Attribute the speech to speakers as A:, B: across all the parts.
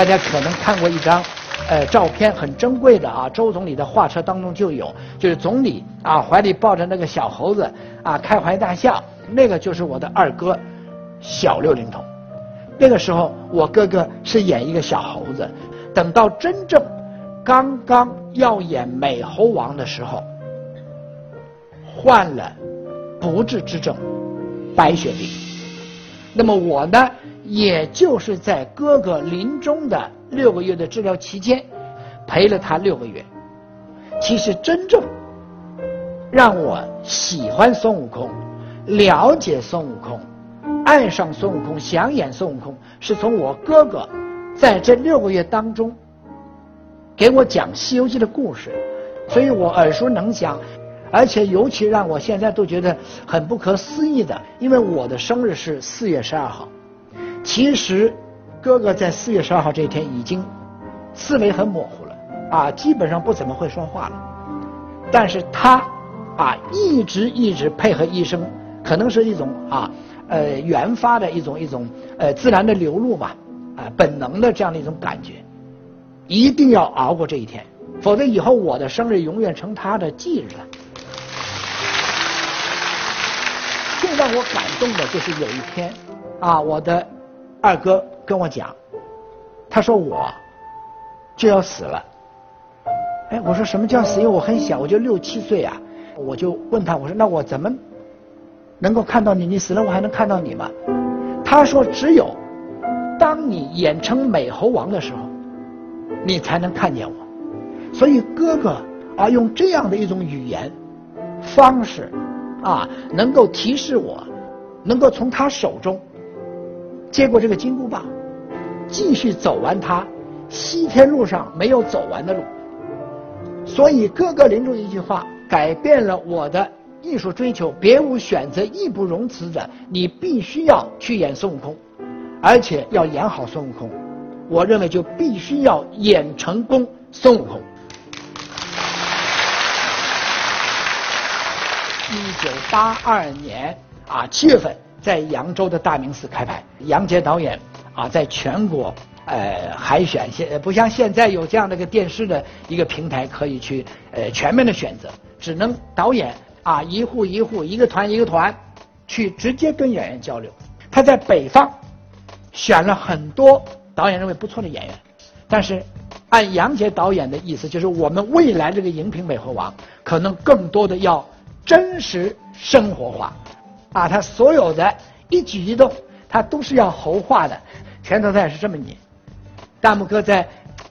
A: 大家可能看过一张，呃，照片很珍贵的啊，周总理的画册当中就有，就是总理啊怀里抱着那个小猴子啊开怀大笑，那个就是我的二哥小六龄童。那个时候我哥哥是演一个小猴子，等到真正刚刚要演美猴王的时候，患了不治之症白血病。那么我呢？也就是在哥哥临终的六个月的治疗期间，陪了他六个月。其实真正让我喜欢孙悟空、了解孙悟空、爱上孙悟空、想演孙悟空，是从我哥哥在这六个月当中给我讲《西游记》的故事，所以我耳熟能详。而且尤其让我现在都觉得很不可思议的，因为我的生日是四月十二号。其实，哥哥在四月十二号这一天已经思维很模糊了，啊，基本上不怎么会说话了。但是他啊，一直一直配合医生，可能是一种啊，呃，原发的一种一种呃自然的流露嘛，啊，本能的这样的一种感觉，一定要熬过这一天，否则以后我的生日永远成他的忌日了。最让我感动的就是有一天，啊，我的。二哥跟我讲，他说我就要死了。哎，我说什么叫死？因为我很小，我就六七岁啊。我就问他，我说那我怎么能够看到你？你死了，我还能看到你吗？他说只有当你演成美猴王的时候，你才能看见我。所以哥哥啊，用这样的一种语言方式啊，能够提示我，能够从他手中。接过这个金箍棒，继续走完他西天路上没有走完的路。所以哥哥临终一句话改变了我的艺术追求，别无选择，义不容辞的，你必须要去演孙悟空，而且要演好孙悟空。我认为就必须要演成功孙悟空。一九八二年啊七月份。在扬州的大明寺开拍，杨洁导演啊，在全国呃海选，现不像现在有这样的一个电视的一个平台可以去呃全面的选择，只能导演啊一户一户一个团一个团去直接跟演员交流。他在北方选了很多导演认为不错的演员，但是按杨洁导演的意思，就是我们未来这个荧屏美猴王可能更多的要真实生活化。啊，他所有的一举一动，他都是要猴化的。拳头他也是这么捏，大拇哥在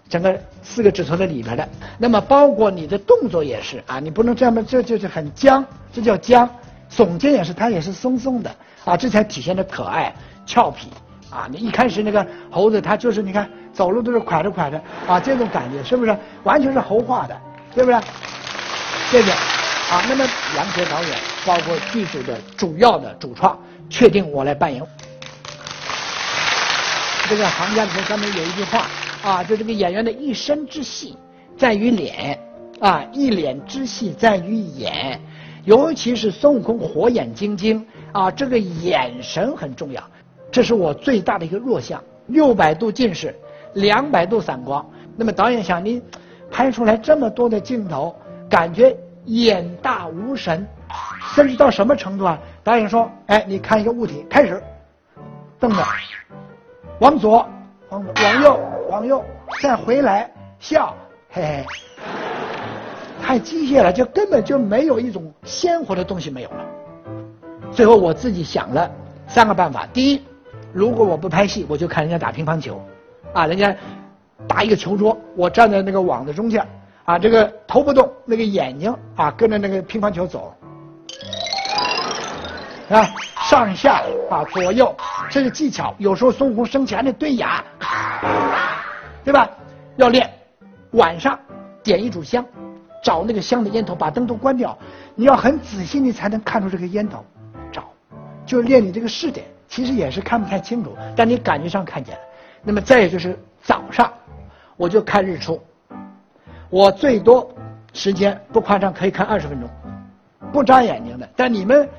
A: 整个四个指头的里边的。那么包括你的动作也是啊，你不能这么，这就是很僵，这叫僵。耸肩也是，它也是松松的啊，这才体现的可爱俏皮啊。你一开始那个猴子，它就是你看走路都是拐着拐着啊，这种感觉是不是完全是猴化的，对不对？这个。啊，那么杨洁导演包括剧组的主要的主创，确定我来扮演。这个行家里头上面有一句话啊，就这个演员的一生之戏在于脸啊，一脸之戏在于眼，尤其是孙悟空火眼金睛啊，这个眼神很重要，这是我最大的一个弱项，六百度近视，两百度散光。那么导演想你拍出来这么多的镜头，感觉。眼大无神，甚至到什么程度啊？导演说：“哎，你看一个物体，开始。瞪着，往左，往往右，往右，再回来笑，嘿嘿，太机械了，就根本就没有一种鲜活的东西没有了。最后我自己想了三个办法：第一，如果我不拍戏，我就看人家打乒乓球，啊，人家打一个球桌，我站在那个网的中间。”啊，这个头不动，那个眼睛啊跟着那个乒乓球走，啊，上下啊左右，这是技巧。有时候孙悟空生气还得对眼，对吧？要练。晚上点一炷香，找那个香的烟头，把灯都关掉。你要很仔细，你才能看出这个烟头。找，就是练你这个视点。其实也是看不太清楚，但你感觉上看见了。那么再有就是早上，我就看日出。我最多时间不夸张，可以看二十分钟，不眨眼睛的。但你们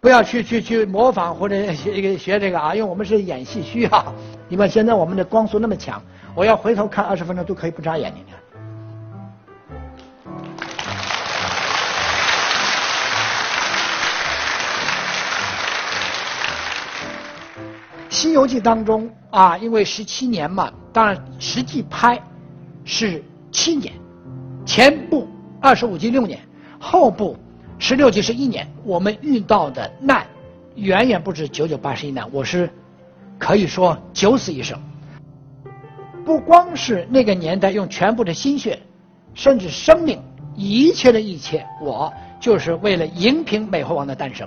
A: 不要去去去模仿或者学这个学这个啊，因为我们是演戏需要。你们现在我们的光速那么强，我要回头看二十分钟都可以不眨眼睛的。《西游记》当中啊，因为十七年嘛，当然实际拍是七年，前部二十五集六年，后部十六集是一年。我们遇到的难远远不止九九八十一难，我是可以说九死一生。不光是那个年代用全部的心血，甚至生命，一切的一切，我就是为了迎平美猴王的诞生。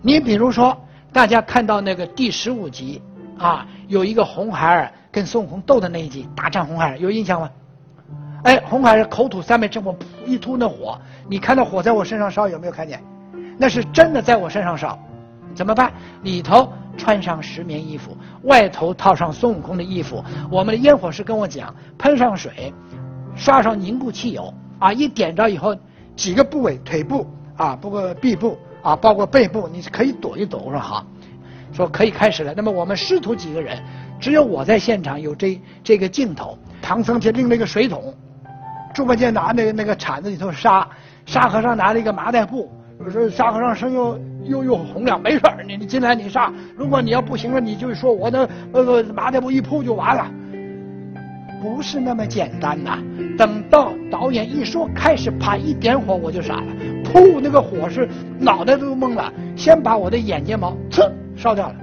A: 你比如说。大家看到那个第十五集啊，有一个红孩儿跟孙悟空斗的那一集，大战红孩儿，有印象吗？哎，红孩儿口吐三昧真火，一吐那火，你看到火在我身上烧，有没有看见？那是真的在我身上烧，怎么办？里头穿上石棉衣服，外头套上孙悟空的衣服。我们的烟火师跟我讲，喷上水，刷上凝固汽油，啊，一点着以后，几个部位，腿部啊，包括臂部。啊，包括背部，你可以躲一躲。我说好，说可以开始了。那么我们师徒几个人，只有我在现场有这这个镜头。唐僧就拎了一个水桶，猪八戒拿那个那个铲子里头沙，沙和尚拿了一个麻袋布。说沙和尚声又又又洪亮，没事儿，你你进来你杀。如果你要不行了，你就说我的呃麻袋布一铺就完了。不是那么简单呐！等到导演一说开始，啪一点火，我就傻了。噗，那个火是脑袋都懵了。先把我的眼睫毛呲烧掉了，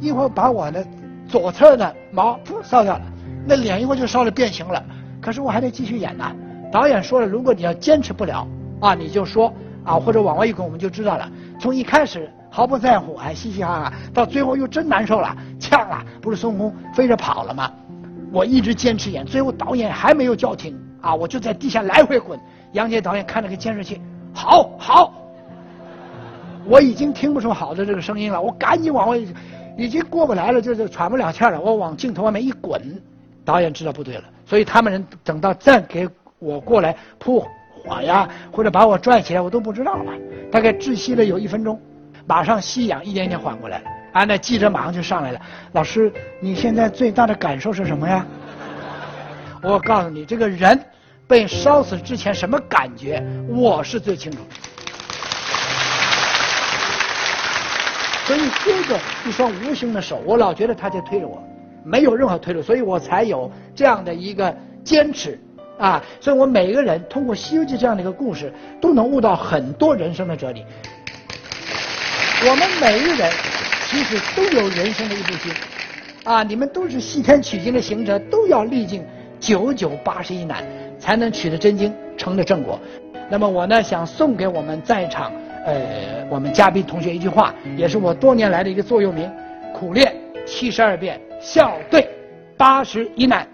A: 一会儿把我的左侧的毛噗烧掉了，那脸一会儿就烧的变形了。可是我还得继续演呐。导演说了，如果你要坚持不了啊，你就说啊，或者往外一滚，我们就知道了。从一开始毫不在乎，还嘻嘻哈哈，到最后又真难受了，呛了，不是孙悟空飞着跑了吗？我一直坚持演，最后导演还没有叫停啊！我就在地下来回滚。杨洁导演看了个监视器，好好，我已经听不出好的这个声音了。我赶紧往外，已经过不来了，就是喘不了气了。我往镜头外面一滚，导演知道不对了，所以他们人等到再给我过来扑火呀，或者把我拽起来，我都不知道了。大概窒息了有一分钟，马上吸氧，一点点缓过来了。啊，那记者马上就上来了。老师，你现在最大的感受是什么呀？我告诉你，这个人被烧死之前什么感觉，我是最清楚。所以这个一双无形的手，我老觉得他在推着我，没有任何退路，所以我才有这样的一个坚持啊。所以我每一个人通过《西游记》这样的一个故事，都能悟到很多人生的哲理。我们每一个人。其实都有人生的一部经，啊，你们都是西天取经的行者，都要历尽九九八十一难，才能取得真经，成了正果。那么我呢，想送给我们在场，呃，我们嘉宾同学一句话，也是我多年来的一个座右铭：苦练七十二变，笑对八十一难。